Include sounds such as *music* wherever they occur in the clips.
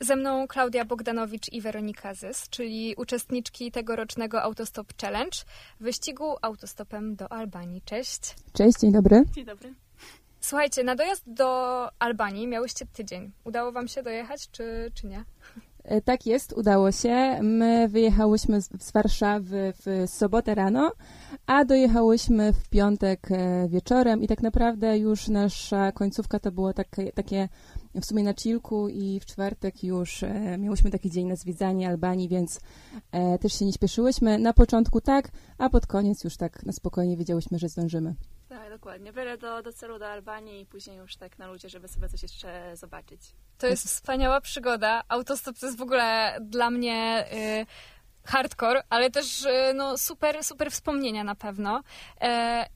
Ze mną Klaudia Bogdanowicz i Weronika Zys, czyli uczestniczki tegorocznego Autostop Challenge, wyścigu autostopem do Albanii. Cześć. Cześć, dzień dobry. Dzień dobry. Słuchajcie, na dojazd do Albanii miałyście tydzień. Udało wam się dojechać, czy, czy nie? E, tak jest, udało się. My wyjechałyśmy z, Warszawy w sobotę rano, a dojechałyśmy w piątek e, wieczorem i tak naprawdę już nasza końcówka to było takie, takie w sumie na chillku i w czwartek już e, miałyśmy taki dzień na zwiedzanie Albanii, więc e, też się nie śpieszyłyśmy. Na początku tak, a pod koniec już tak na spokojnie wiedziałyśmy, że zdążymy. Tak, dokładnie. Byle do, do celu, do Albanii i później już tak na ludzie, żeby sobie coś jeszcze zobaczyć. To jest wspaniała przygoda. Autostop to jest w ogóle dla mnie y, hardcore, ale też y, no, super, super wspomnienia na pewno. E,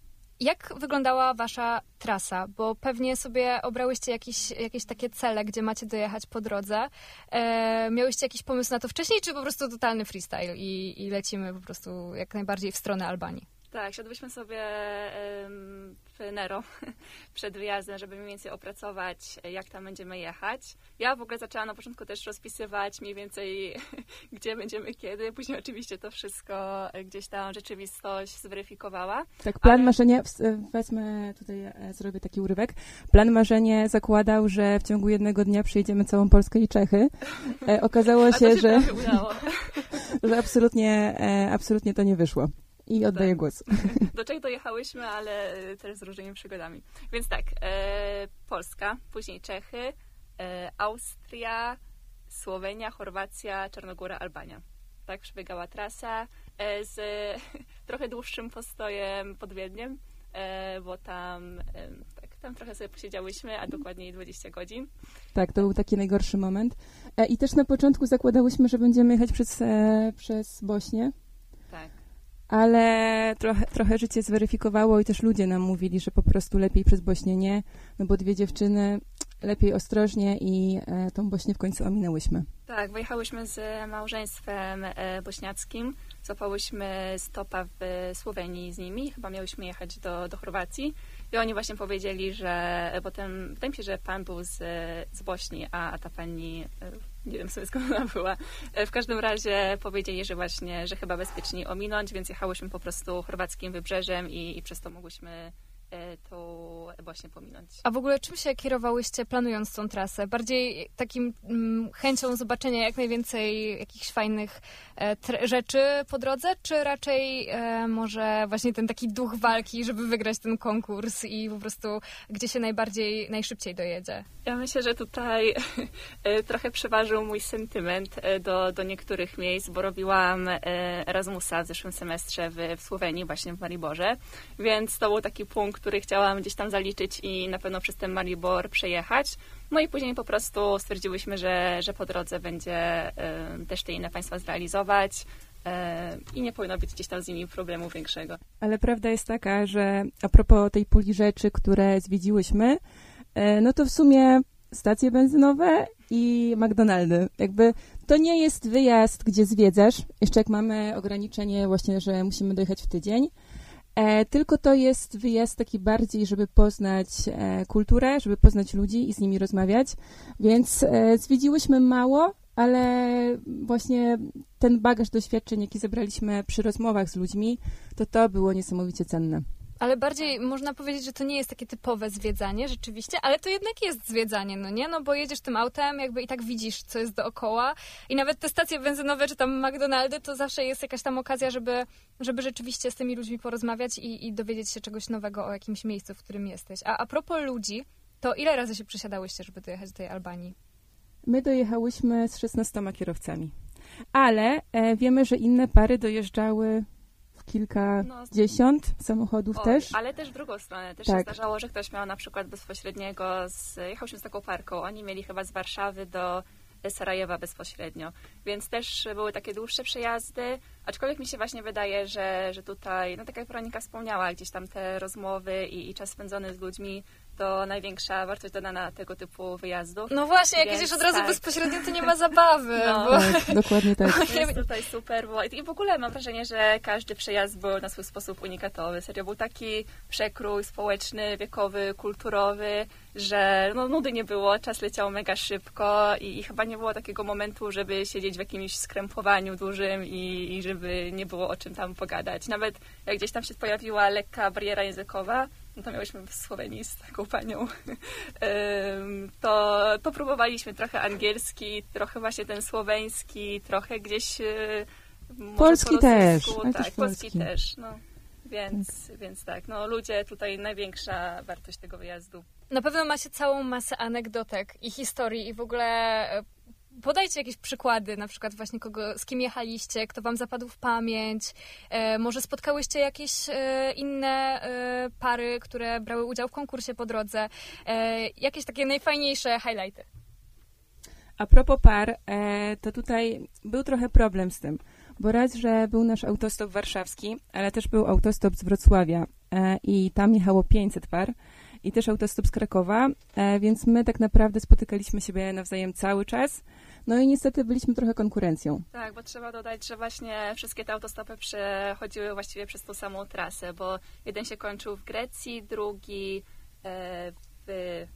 jak wyglądała wasza trasa? Bo pewnie sobie obrałyście jakieś, jakieś takie cele, gdzie macie dojechać po drodze. E, miałyście jakiś pomysł na to wcześniej, czy po prostu totalny freestyle i, i lecimy po prostu jak najbardziej w stronę Albanii? Tak, siadłyśmy sobie w Nero *laughs* przed wyjazdem, żeby mniej więcej opracować, jak tam będziemy jechać. Ja w ogóle zaczęłam na początku też rozpisywać mniej więcej, *laughs* gdzie będziemy kiedy. Później oczywiście to wszystko gdzieś tam rzeczywistość zweryfikowała. Tak, plan Ale- marzenia, e, wezmę tutaj, e, zrobię taki urywek. Plan marzenie zakładał, że w ciągu jednego dnia przejdziemy całą Polskę i Czechy. E, okazało *laughs* się, się że, że absolutnie, e, absolutnie to nie wyszło. I oddaję Tak. głos. *laughs* Do Czech dojechałyśmy, ale e, też z różnymi przygodami. Więc tak, e, Polska, później Czechy, e, Austria, Słowenia, Chorwacja, Czarnogóra, Albania. Tak przebiegała trasa e, z *laughs* trochę dłuższym postojem pod Wiedniem, bo tam, tak, tam trochę sobie posiedziałyśmy, a dokładniej 20 godzin. Tak, to był taki najgorszy moment. E, I też na początku zakładałyśmy, że będziemy jechać przez, e, przez Bośnię. Ale trochę, trochę życie zweryfikowało i też ludzie nam mówili, że po prostu lepiej przez Bośnię nie, no bo dwie dziewczyny, lepiej ostrożnie i e, tą Bośnię w końcu ominęłyśmy. Tak, wyjechałyśmy z małżeństwem e, bośniackim. Złapałyśmy stopa w Słowenii z nimi. Chyba miałyśmy jechać do, do Chorwacji. I oni właśnie powiedzieli, że potem, wydaje mi się, że pan był z, z Bośni, a, a ta pani, e, nie wiem sobie *laughs* skąd ona była. E, W każdym razie powiedzieli, że właśnie, że chyba bezpieczniej ominąć, więc jechałyśmy po prostu chorwackim wybrzeżem i, i przez to mogłyśmy e, tą Bośnię pominąć. A w ogóle czym się kierowałyście planując tą trasę? Bardziej takim mm, chęcią zobaczenia jak najwięcej jakichś fajnych e, rzeczy po drodze, czy raczej e, może właśnie ten taki duch walki, żeby wygrać ten konkurs i po prostu gdzie się najbardziej, najszybciej dojedzie? Ja myślę, że tutaj e, trochę przeważył mój sentyment e, do, do niektórych miejsc, bo robiłam Erasmusa w zeszłym semestrze w, w Słowenii, właśnie w Mariborze, więc to był taki punkt, który chciałam gdzieś tam zaliczyć i na pewno przez ten Maribor przejechać. No i później po prostu stwierdziłyśmy, że, że po drodze będzie też te inne państwa zrealizować i nie powinno być gdzieś tam z nimi problemu większego. Ale prawda jest taka, że a propos tej puli rzeczy, które zwiedziłyśmy, e, no to w sumie stacje benzynowe i McDonaldy. Jakby to nie jest wyjazd, gdzie zwiedzasz, jeszcze jak mamy ograniczenie właśnie, że musimy dojechać w tydzień, tylko to jest wyjazd taki bardziej, żeby poznać e, kulturę, żeby poznać ludzi i z nimi rozmawiać, więc e, zwiedziłyśmy mało, ale właśnie ten bagaż doświadczeń, jaki zebraliśmy przy rozmowach z ludźmi, to to było niesamowicie cenne. Ale bardziej można powiedzieć, że to nie jest takie typowe zwiedzanie rzeczywiście, ale to jednak jest zwiedzanie, no nie? No bo jedziesz tym autem, jakby i tak widzisz, co jest dookoła i nawet te stacje benzynowe czy tam McDonaldy, to zawsze jest jakaś tam okazja, żeby, żeby rzeczywiście z tymi ludźmi porozmawiać i, i dowiedzieć się czegoś nowego o jakimś miejscu, w którym jesteś. A a propos ludzi, to ile razy się przesiadałyście, żeby dojechać do tej Albanii? My dojechałyśmy z 16 kierowcami, ale e, wiemy, że inne pary dojeżdżały kilkadziesiąt samochodów Oj, też. Ale też w drugą stronę. Też Tak. się zdarzało, że ktoś miał na przykład bezpośredniego z... Jechał się z taką parką. Oni mieli chyba z Warszawy do Sarajewa bezpośrednio. Więc też były takie dłuższe przejazdy. Aczkolwiek mi się właśnie wydaje, że, że tutaj, no tak jak Weronika wspomniała, gdzieś tam te rozmowy i, i czas spędzony z ludźmi to największa wartość dodana tego typu wyjazdu. No właśnie, jak jedziesz od razu tak. bezpośrednio, to nie ma zabawy. No. Bo... Tak, dokładnie tak. *laughs* Jest tutaj super, bo i w ogóle mam wrażenie, że każdy przejazd był na swój sposób unikatowy. Serio, był taki przekrój społeczny, wiekowy, kulturowy, że no, nudy nie było, czas leciał mega szybko i, i chyba nie było takiego momentu, żeby siedzieć w jakimś skrępowaniu dużym i, i żeby nie było o czym tam pogadać. Nawet jak gdzieś tam się pojawiła lekka bariera językowa, to miałyśmy w Słowenii z taką panią, *laughs* to, to próbowaliśmy trochę angielski, trochę właśnie ten słoweński, trochę gdzieś e, Polski po też, tak, też polski też, no. Więc, więc tak, no ludzie tutaj największa wartość tego wyjazdu. Na pewno macie całą masę anegdotek i historii i w ogóle e, podajcie jakieś przykłady, na przykład właśnie kogo, z kim jechaliście, kto wam zapadł w pamięć. E, może spotkałyście jakieś e, inne e, pary, które brały udział w konkursie po drodze. E, jakieś takie najfajniejsze highlighty. A propos par, e, to tutaj był trochę problem z tym, bo raz, że był nasz autostop warszawski, ale też był autostop z Wrocławia e, i tam jechało 500 par i też autostop z Krakowa, więc my tak naprawdę spotykaliśmy siebie nawzajem cały czas. No i niestety byliśmy trochę konkurencją. Tak, bo trzeba dodać, że właśnie wszystkie te autostopy przechodziły właściwie przez tą samą trasę, bo jeden się kończył w Grecji, drugi e, w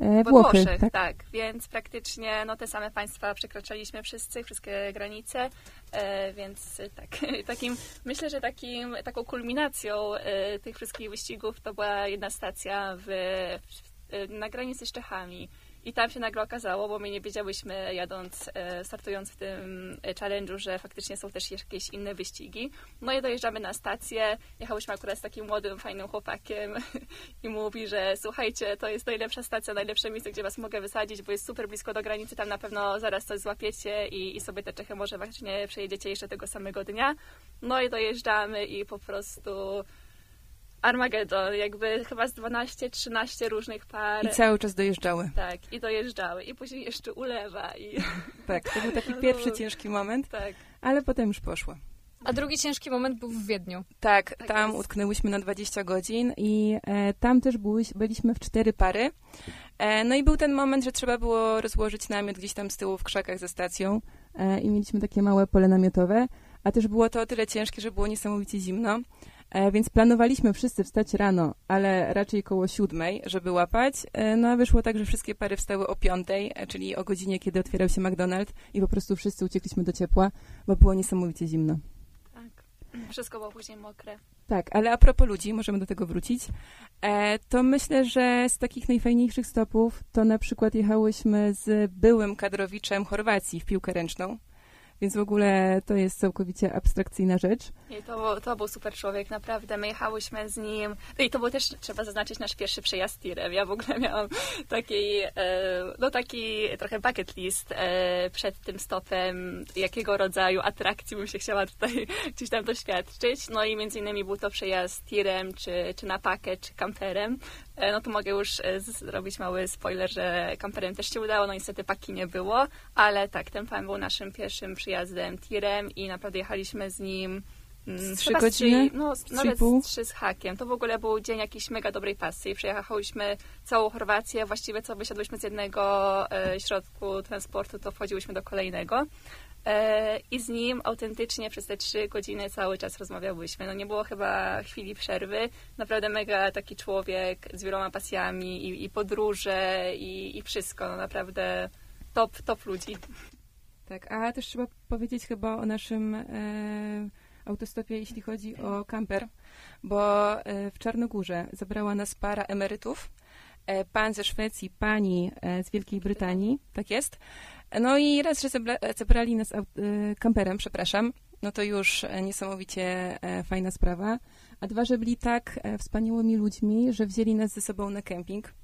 E, We Włochy, Włoszech, tak? tak. Więc praktycznie no, te same państwa przekraczaliśmy wszyscy, wszystkie granice, e, więc tak, *laughs* takim, myślę, że takim, taką kulminacją e, tych wszystkich wyścigów to była jedna stacja w, w, na granicy z Czechami. I tam się nagle okazało, bo my nie wiedziałyśmy jadąc, e, startując w tym e, challenge'u, że faktycznie są też jakieś inne wyścigi. No i dojeżdżamy na stację, jechałyśmy akurat z takim młodym, fajnym chłopakiem *laughs* i mówi, że słuchajcie, to jest najlepsza stacja, najlepsze miejsce, gdzie was mogę wysadzić, bo jest super blisko do granicy, tam na pewno zaraz coś złapiecie i, i sobie te Czechy może właśnie przejedziecie jeszcze tego samego dnia. No i dojeżdżamy i po prostu Armageddon, jakby chyba z 12-13 różnych par. I cały czas dojeżdżały. Tak, i dojeżdżały. I później jeszcze ulewa i *laughs* Tak, to był taki pierwszy ciężki moment, tak. ale potem już poszło. A drugi ciężki moment był w Wiedniu. Tak, Tak tam jest. utknęłyśmy na 20 godzin i e, tam też byłyś, byliśmy w cztery pary. E, no i był ten moment, że trzeba było rozłożyć namiot gdzieś tam z tyłu w krzakach ze stacją e, i mieliśmy takie małe pole namiotowe, a też było to o tyle ciężkie, że było niesamowicie zimno. E, więc planowaliśmy wszyscy wstać rano, ale raczej koło siódmej, żeby łapać. E, no a wyszło tak, że wszystkie pary wstały o piątej, e, czyli o godzinie, kiedy otwierał się McDonald's i po prostu wszyscy uciekliśmy do ciepła, bo było niesamowicie zimno. tak. Wszystko było później mokre. Tak, ale a propos ludzi, możemy do tego wrócić, to myślę, że z takich najfajniejszych stopów to na przykład jechałyśmy z byłym kadrowiczem Chorwacji w piłkę ręczną, więc w ogóle to jest całkowicie abstrakcyjna rzecz. I to, to był super człowiek, naprawdę. My jechałyśmy z nim. No I to był też, trzeba zaznaczyć, nasz pierwszy przejazd tirem. Ja w ogóle *laughs* miałam taki, e, no taki trochę bucket list e, przed tym stopem, jakiego rodzaju atrakcji bym się chciała tutaj *laughs* gdzieś tam doświadczyć. No i między innymi był to przejazd tirem, czy, czy na pakę, czy kamperem. E, No to mogę już e, zrobić mały spoiler, że kamperem też się udało, no niestety paki nie było, ale tak, ten pan był naszym pierwszym przyjazdem tirem i naprawdę jechaliśmy z nim mm, Z trzy godziny? no, Z nawet trzy z hakiem. To w ogóle był dzień jakiejś mega dobrej pasji. Przejechałyśmy całą Chorwację, właściwie co wysiadłyśmy z jednego e, środku transportu, to wchodziłyśmy do kolejnego. E, I z nim autentycznie przez te trzy godziny cały czas rozmawiałyśmy. No nie było chyba chwili przerwy. Naprawdę mega taki człowiek z wieloma pasjami i, i podróże i, i wszystko. No naprawdę top, top ludzi. Tak, a też trzeba powiedzieć chyba o naszym e, autostopie, jeśli chodzi o kamper, bo e, w Czarnogórze zabrała nas para emerytów, e, pan ze Szwecji, pani e, z Wielkiej Brytanii, tak jest. No i raz, że zebra, zebrali nas e, kamperem, przepraszam, no to już e, niesamowicie e, fajna sprawa. A dwa, że byli tak wspaniałymi ludźmi, że wzięli nas ze sobą na kemping.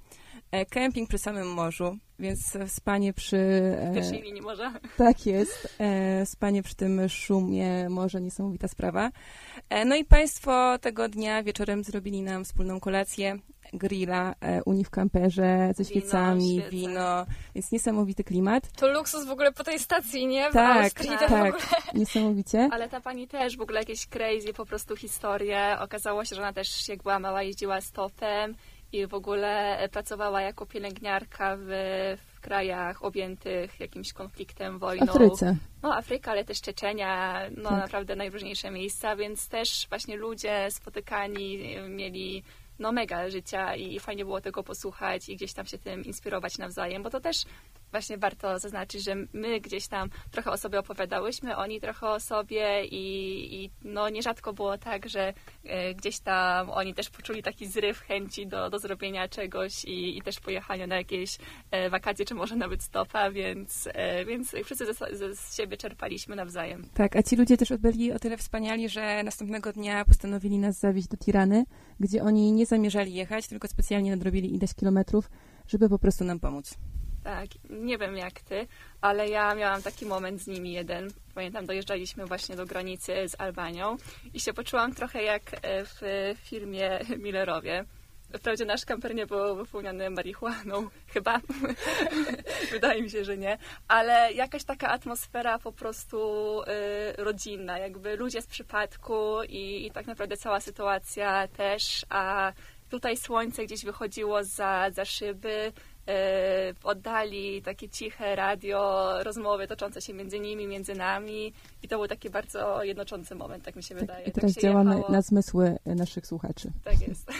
Kemping przy samym morzu, więc spanie przy... W e, pierwszej linii może. tak jest. E, spanie przy tym szumie, może niesamowita sprawa. E, no i Państwo tego dnia wieczorem zrobili nam wspólną kolację, grilla u nich w kamperze ze Wino, świecami, świece. wino, więc niesamowity klimat. To luksus w ogóle po tej stacji, nie? W Tak, Austrii tak. w tak, ogóle... *laughs* niesamowicie. Ale ta pani też w ogóle jakieś crazy po prostu historie. Okazało się, że ona też jak była mała jeździła stopem i w ogóle pracowała jako pielęgniarka w, w krajach objętych jakimś konfliktem, wojną. Afryce. No, Afryka, ale też Czeczenia, no Tak. naprawdę najróżniejsze miejsca, więc też właśnie ludzie spotykani mieli no mega życia i fajnie było tego posłuchać i gdzieś tam się tym inspirować nawzajem, bo to też właśnie warto zaznaczyć, że my gdzieś tam trochę o sobie opowiadałyśmy, oni trochę o sobie i, i no nierzadko było tak, że e, gdzieś tam oni też poczuli taki zryw chęci do, do zrobienia czegoś i, i też pojechania na jakieś e, wakacje, czy może nawet stopa, więc, e, więc wszyscy ze, ze z siebie czerpaliśmy nawzajem. Tak, a ci ludzie też byli o tyle wspaniali, że następnego dnia postanowili nas zawieźć do Tirany, gdzie oni nie zamierzali jechać, tylko specjalnie nadrobili ileś kilometrów, żeby po prostu nam pomóc. Tak, nie wiem jak ty, ale ja miałam taki moment z nimi jeden. Pamiętam, dojeżdżaliśmy właśnie do granicy z Albanią i się poczułam trochę jak e, w filmie *laughs* Millerowie. Wprawdzie nasz kamper nie był wypełniony marihuaną, *laughs* chyba. *laughs* Wydaje mi się, że nie. Ale jakaś taka atmosfera po prostu y, rodzinna, jakby ludzie z przypadku i, i tak naprawdę cała sytuacja też, a tutaj słońce gdzieś wychodziło za, za szyby, w oddali takie ciche radio, rozmowy toczące się między nimi, między nami i to był taki bardzo jednoczący moment, tak mi się wydaje. Tak, I Tak teraz się działamy jechało. na zmysły naszych słuchaczy. Tak jest.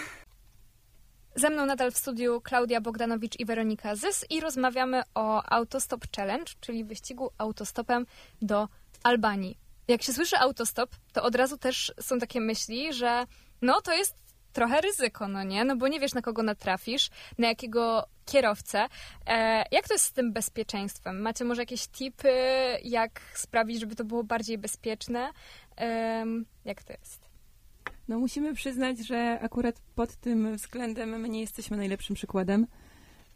Ze mną nadal w studiu Klaudia Bogdanowicz i Weronika Zys i rozmawiamy o Autostop Challenge, czyli wyścigu autostopem do Albanii. Jak się słyszy autostop, to od razu też są takie myśli, że no to jest trochę ryzyko, no nie? No bo nie wiesz na kogo natrafisz, na jakiego kierowcę. E, jak to jest z tym bezpieczeństwem? Macie może jakieś tipy, jak sprawić, żeby to było bardziej bezpieczne? Em, jak to jest? No musimy przyznać, że akurat pod tym względem my nie jesteśmy najlepszym przykładem,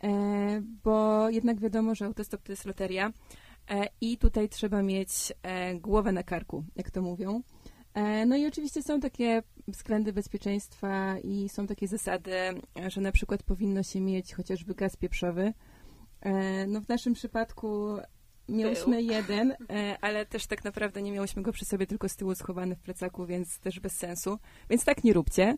e, bo jednak wiadomo, że autostop to jest loteria e, i tutaj trzeba mieć e, głowę na karku, jak to mówią. E, No i oczywiście są takie względy bezpieczeństwa i są takie zasady, że na przykład powinno się mieć chociażby gaz pieprzowy. E, No w naszym przypadku miałyśmy jeden, e, ale też tak naprawdę nie miałyśmy go przy sobie, tylko z tyłu schowany w plecaku, więc też bez sensu. Więc tak nie róbcie.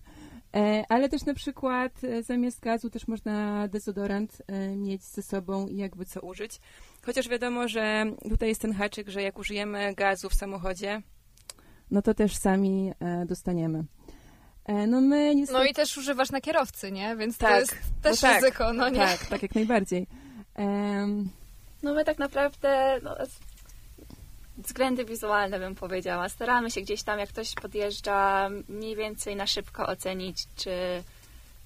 E, Ale też na przykład zamiast gazu też można dezodorant mieć ze sobą i jakby co użyć. Chociaż wiadomo, że tutaj jest ten haczyk, że jak użyjemy gazu w samochodzie, no to też sami dostaniemy. E, No my niestety... No i też używasz na kierowcy, nie? Więc to Tak, jest też no tak, ryzyko, no nie? Tak, tak jak najbardziej. Em, No my tak naprawdę no, z- względy wizualne bym powiedziała. Staramy się gdzieś tam, jak ktoś podjeżdża, mniej więcej na szybko ocenić, czy,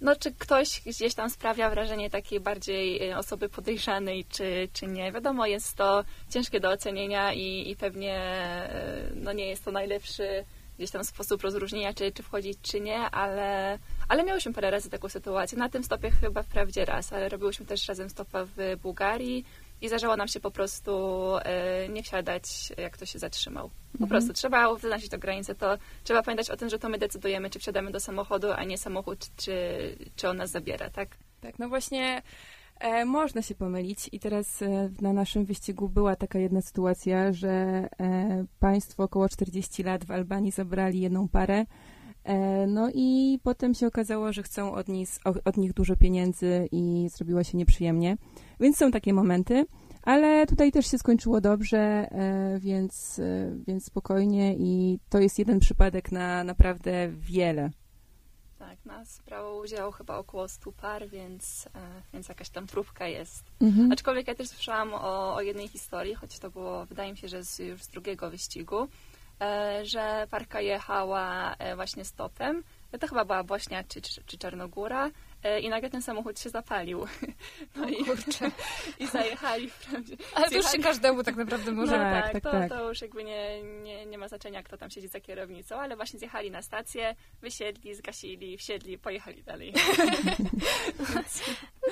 no, czy ktoś gdzieś tam sprawia wrażenie takiej bardziej e, osoby podejrzanej, czy, czy nie. Wiadomo, jest to ciężkie do ocenienia i, i pewnie e, no, nie jest to najlepszy gdzieś tam sposób rozróżnienia, czy, czy wchodzić, czy nie, ale, ale miałyśmy parę razy taką sytuację. Na tym stopie chyba wprawdzie raz, ale robiłyśmy też razem stopa w Bułgarii i zdarzało nam się po prostu e, nie wsiadać, jak to się zatrzymał. Po prostu trzeba wyznaczyć tę granicę, to trzeba pamiętać o tym, że to my decydujemy, czy wsiadamy do samochodu, a nie samochód, czy, czy on nas zabiera, tak? Tak, no właśnie e, można się pomylić i teraz e, na naszym wyścigu była taka jedna sytuacja, że e, państwo około 40 lat w Albanii zabrali jedną parę, e, no i potem się okazało, że chcą od nich, od nich dużo pieniędzy i zrobiło się nieprzyjemnie, więc są takie momenty. Ale tutaj też się skończyło dobrze, e, więc, e, więc spokojnie i to jest jeden przypadek na naprawdę wiele. Tak, nas brało udział chyba około 100 par, więc, e, więc jakaś tam próbka jest. Mhm. Aczkolwiek ja też słyszałam o, o jednej historii, choć to było, wydaje mi się, że z, już z drugiego wyścigu, e, że parka jechała e, właśnie stopem. To chyba była Bośnia czy, czy, czy Czarnogóra i nagle ten samochód się zapalił. *laughs* No i, Kurczę. *laughs* i zajechali wprawdzie. Ale to już się każdemu tak naprawdę może... No Tak, tak, tak, to, tak. to już jakby nie, nie, nie ma znaczenia, kto tam siedzi za kierownicą, ale właśnie zjechali na stację, wysiedli, zgasili, wsiedli, pojechali dalej. *laughs*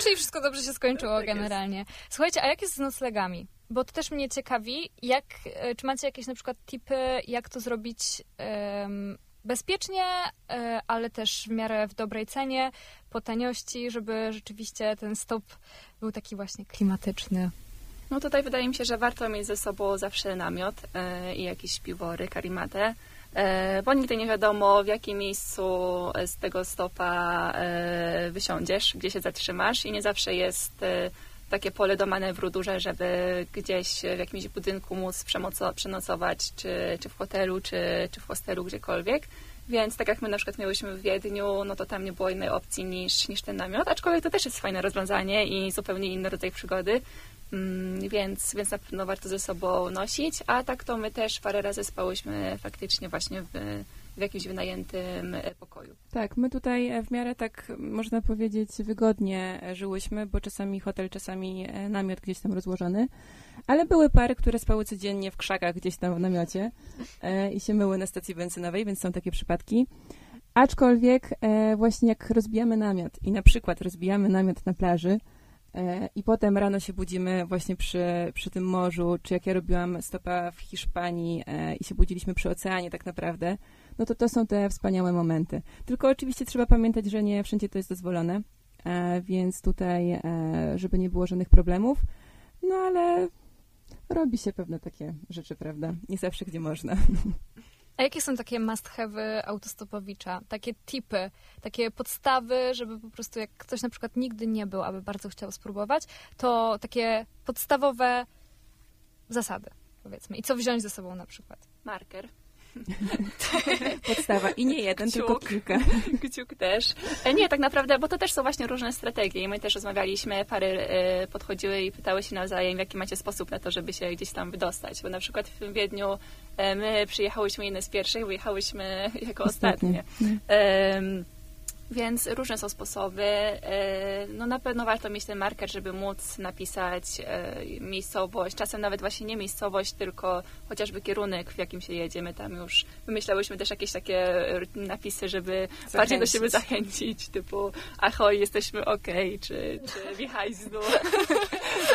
Czyli wszystko dobrze się skończyło Tak jest. generalnie. Słuchajcie, a jak jest z noclegami? Bo to też mnie ciekawi, jak, e, czy macie jakieś na przykład tipy, jak to zrobić bezpiecznie, e, ale też w miarę w dobrej cenie, po taniości, żeby rzeczywiście ten stop był taki właśnie klimatyczny. No tutaj wydaje mi się, że warto mieć ze sobą zawsze namiot e, i jakieś piwory, karimatę. e, bo nigdy nie wiadomo w jakim miejscu z tego stopa wysiądziesz, gdzie się zatrzymasz i nie zawsze jest takie pole do manewru duże, żeby gdzieś w jakimś budynku móc przenocować, czy, czy w hotelu, czy, czy w hostelu, gdziekolwiek. Więc tak jak my na przykład miałyśmy w Wiedniu, no to tam nie było innej opcji niż, niż ten namiot, aczkolwiek to też jest fajne rozwiązanie i zupełnie inny rodzaj przygody. Mm, więc, więc na pewno warto ze sobą nosić, a tak to my też parę razy spałyśmy faktycznie właśnie w, w jakimś wynajętym e, pokoju. Tak, my tutaj e, w miarę tak, można powiedzieć, wygodnie e, żyłyśmy, bo czasami hotel, czasami namiot gdzieś tam rozłożony, ale były pary, które spały codziennie w krzakach gdzieś tam w namiocie i się myły na stacji benzynowej, więc są takie przypadki. Aczkolwiek właśnie jak rozbijamy namiot i na przykład rozbijamy namiot na plaży, i potem rano się budzimy właśnie przy, przy tym morzu, czy jak ja robiłam stopa w Hiszpanii i się budziliśmy przy oceanie tak naprawdę, no to to są te wspaniałe momenty. Tylko oczywiście trzeba pamiętać, że nie wszędzie to jest dozwolone, e, więc tutaj, e, żeby nie było żadnych problemów, no ale robi się pewne takie rzeczy, prawda? Nie zawsze, gdzie można. *laughs* A jakie są takie must have autostopowicza? Takie tipy, takie podstawy, żeby po prostu jak ktoś na przykład nigdy nie był, aby bardzo chciał spróbować, to takie podstawowe zasady, powiedzmy. I co wziąć ze sobą na przykład? Marker. *laughs* Podstawa. I nie jeden, Kciuk. tylko *laughs* kilka. Kciuk też. E, nie, tak naprawdę, bo to też są właśnie różne strategie. I my też rozmawialiśmy, pary e, podchodziły i pytały się nawzajem, jaki macie sposób na to, żeby się gdzieś tam wydostać. Bo na przykład w Wiedniu e, my przyjechałyśmy jedne z pierwszych, wyjechałyśmy *laughs* jako ostatnie. ostatnie. Więc różne są sposoby. E, no na pewno warto mieć ten marker, żeby móc napisać e, miejscowość. Czasem nawet właśnie nie miejscowość, tylko chociażby kierunek, w jakim się jedziemy. Tam już wymyślałyśmy też jakieś takie napisy, żeby Zachęcić. bardziej do siebie zachęcić, typu ahoj, jesteśmy ok, czy, czy wihajzdu. *laughs*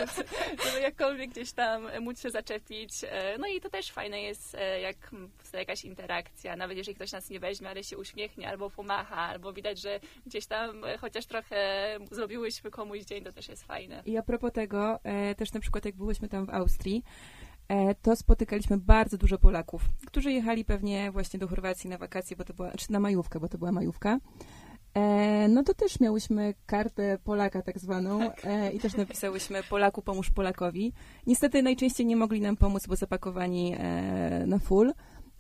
*laughs* żeby jakkolwiek gdzieś tam móc się zaczepić. E, no i to też fajne jest, jak jakaś interakcja, nawet jeżeli ktoś nas nie weźmie, ale się uśmiechnie, albo pomacha, albo widać, że gdzieś tam e, chociaż trochę zrobiłyśmy komuś dzień, to też jest fajne. I a propos tego, e, też na przykład jak byłyśmy tam w Austrii, e, to spotykaliśmy bardzo dużo Polaków, którzy jechali pewnie właśnie do Chorwacji na wakacje, bo to była, czy na majówkę, bo to była majówka. E, no to też miałyśmy kartę Polaka tak zwaną e, i też napisałyśmy *laughs* Polaku pomóż Polakowi. Niestety najczęściej nie mogli nam pomóc, bo zapakowani e, na full,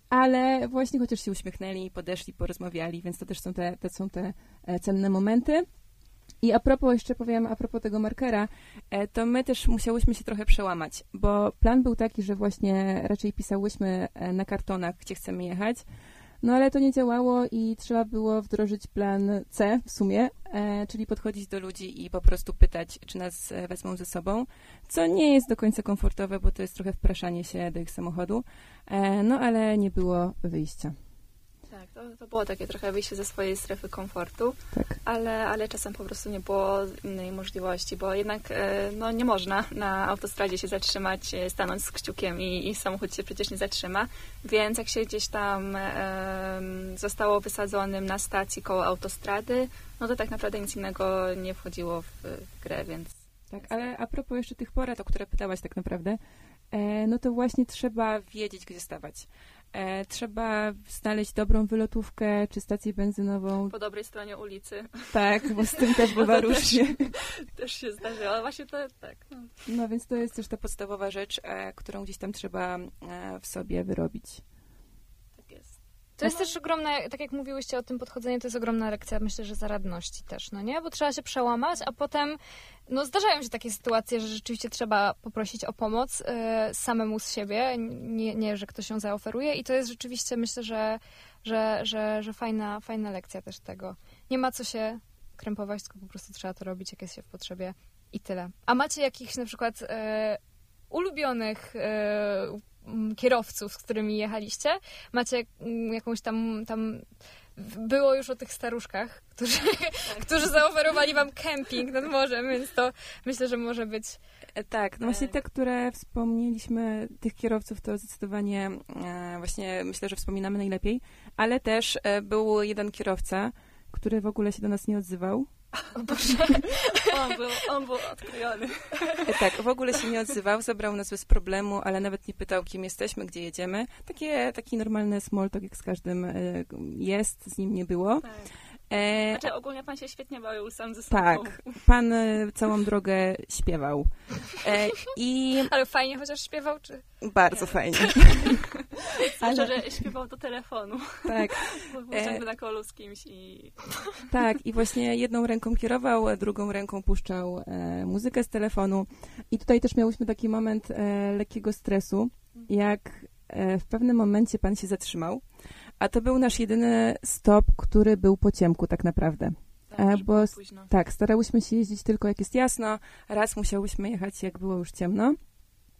ale właśnie chociaż się uśmiechnęli, podeszli, porozmawiali, więc to też są te, są te cenne momenty. I a propos, jeszcze powiem, a propos tego markera, to my też musiałyśmy się trochę przełamać, bo plan był taki, że właśnie raczej pisałyśmy na kartonach, gdzie chcemy jechać, no ale to nie działało i trzeba było wdrożyć plan C w sumie, e, czyli podchodzić do ludzi i po prostu pytać, czy nas e, wezmą ze sobą, co nie jest do końca komfortowe, bo to jest trochę wpraszanie się do ich samochodu, e, no ale nie było wyjścia. Tak, to, to było takie trochę wyjście ze swojej strefy komfortu, tak. ale, ale czasem po prostu nie było innej możliwości, bo jednak e, no, nie można na autostradzie się zatrzymać, e, stanąć z kciukiem i, i samochód się przecież nie zatrzyma, więc jak się gdzieś tam e, zostało wysadzonym na stacji koło autostrady, no to tak naprawdę nic innego nie wchodziło w, w grę, więc... Tak, ale a propos jeszcze tych porad, o które pytałaś tak naprawdę, e, no to właśnie trzeba wiedzieć, gdzie stawać. E, trzeba znaleźć dobrą wylotówkę czy stację benzynową. Po dobrej stronie ulicy. Tak, bo z tym też *laughs* bywa różnie. Też, *laughs* też się zdarzyło, ale właśnie to tak. No. no więc to jest też ta podstawowa rzecz, e, którą gdzieś tam trzeba e, w sobie wyrobić. To jest też ogromna, tak jak mówiłyście o tym podchodzeniu, to jest ogromna lekcja, myślę, że zaradności też, no nie? Bo trzeba się przełamać, a potem, no zdarzają się takie sytuacje, że rzeczywiście trzeba poprosić o pomoc y, samemu z siebie, nie, nie, że ktoś ją zaoferuje i to jest rzeczywiście, myślę, że, że, że, że fajna, fajna lekcja też tego. Nie ma co się krępować, tylko po prostu trzeba to robić, jak jest się w potrzebie i tyle. A macie jakichś na przykład y, ulubionych y, kierowców, z którymi jechaliście? Macie mm, jakąś tam, tam było już o tych staruszkach, *laughs* którzy, tak. którzy zaoferowali wam kemping nad morzem, więc to myślę, że może być. E, tak, no właśnie te, które wspomnieliśmy, tych kierowców, to zdecydowanie e, właśnie myślę, że wspominamy najlepiej, ale też e, był jeden kierowca, który w ogóle się do nas nie odzywał. *laughs* On był, on był odklejony. *laughs* Tak, w ogóle się nie odzywał, zabrał nas bez problemu, ale nawet nie pytał, kim jesteśmy, gdzie jedziemy. Takie, taki normalny small talk, jak z każdym e, jest, z nim nie było. Tak. E, Znaczy ogólnie pan się świetnie bawił sam ze sobą. tak, pan e, całą drogę śpiewał. E, I *laughs* Ale fajnie chociaż śpiewał, czy... bardzo fajnie. *laughs* Zwłaszcza, że śpiewał do telefonu. Tak, *laughs* Bo był E. na kolu z kimś i tak. I właśnie jedną ręką kierował, drugą ręką puszczał e, muzykę z telefonu. I tutaj też miałyśmy taki moment e, lekkiego stresu, jak e, w pewnym momencie pan się zatrzymał. A to był nasz jedyny stop, który był po ciemku tak naprawdę. tak, bo. Tak, starałyśmy się jeździć tylko jak jest jasno. Raz musiałyśmy jechać, jak było już ciemno.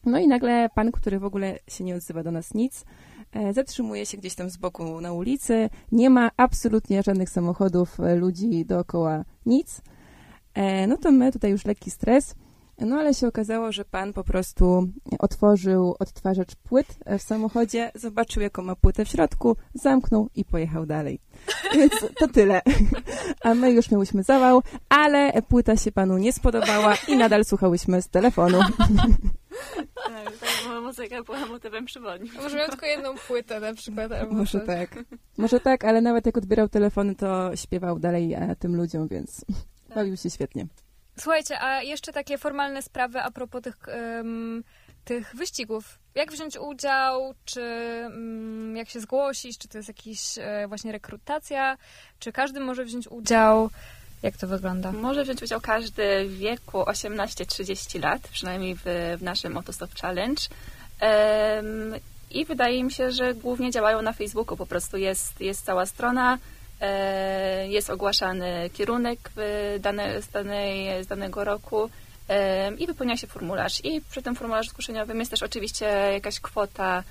No i nagle pan, który w ogóle się nie odzywa do nas nic, e, zatrzymuje się gdzieś tam z boku na ulicy. Nie ma absolutnie żadnych samochodów, e, ludzi dookoła, nic. No to my tutaj już lekki stres. No ale się okazało, że pan po prostu otworzył odtwarzacz płyt e, w samochodzie, zobaczył jaką ma płytę w środku, zamknął i pojechał dalej. *laughs* Więc to tyle. A my już miałyśmy zawał, ale płyta się panu nie spodobała i nadal słuchałyśmy z telefonu. Tak, tak, muzyka była motywem przewodnim. Może miał tylko jedną płytę na przykład. Albo Może coś. tak. Może tak, ale nawet jak odbierał telefony, to śpiewał dalej e, tym ludziom, więc bawił się świetnie. Słuchajcie, a jeszcze takie formalne sprawy a propos tych, em, tych wyścigów. Jak wziąć udział, czy mm, jak się zgłosić, czy to jest jakaś e, właśnie rekrutacja, czy każdy może wziąć udział? Jak to wygląda? Może wziąć udział każdy w wieku 18-30 lat, przynajmniej w, w naszym Autostop Challenge. Em, I wydaje mi się, że głównie działają na Facebooku. Po prostu jest, jest cała strona, jest ogłaszany kierunek dane, z, danej, z danego roku em, i wypełnia się formularz. I przy tym formularzu zgłoszeniowym jest też oczywiście jakaś kwota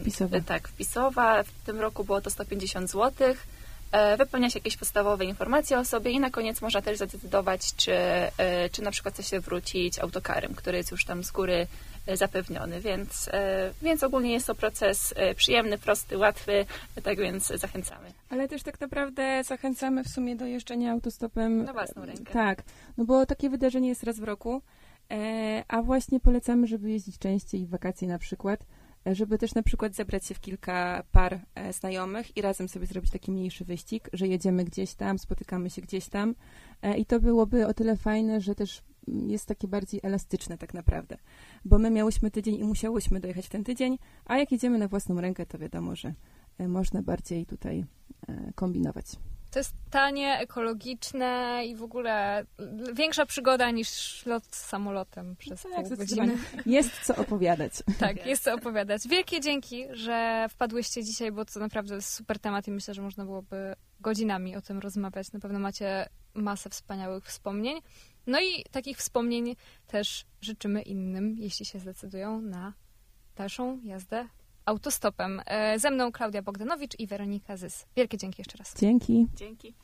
Wpisowa. tak, wpisowa. W tym roku było to 150 złotych. E, Wypełnia się jakieś podstawowe informacje o sobie i na koniec można też zadecydować, czy, e, czy na przykład chce się wrócić autokarem, który jest już tam z góry e, zapewniony, więc, e, więc ogólnie jest to proces e, przyjemny, prosty, łatwy, tak więc zachęcamy. Ale też tak naprawdę zachęcamy w sumie do jeżdżenia autostopem. Na własną rękę. Tak, no bo takie wydarzenie jest raz w roku, e, a właśnie polecamy, żeby jeździć częściej w wakacje na przykład, żeby też na przykład zebrać się w kilka par znajomych i razem sobie zrobić taki mniejszy wyścig, że jedziemy gdzieś tam, spotykamy się gdzieś tam i to byłoby o tyle fajne, że też jest takie bardziej elastyczne tak naprawdę, bo my miałyśmy tydzień i musiałyśmy dojechać w ten tydzień, a jak jedziemy na własną rękę, to wiadomo, że e, można bardziej tutaj e, kombinować. To jest tanie, ekologiczne i w ogóle większa przygoda niż lot samolotem przez Tak, pół godziny. Jest co opowiadać. *laughs* Tak, jest co opowiadać. Wielkie dzięki, że wpadłyście dzisiaj, bo to naprawdę jest super temat i myślę, że można byłoby godzinami o tym rozmawiać. Na pewno macie masę wspaniałych wspomnień. No i takich wspomnień też życzymy innym, jeśli się zdecydują na dalszą jazdę autostopem. E, Ze mną Klaudia Bogdanowicz i Weronika Zys. Wielkie dzięki jeszcze raz. Dzięki. Dzięki.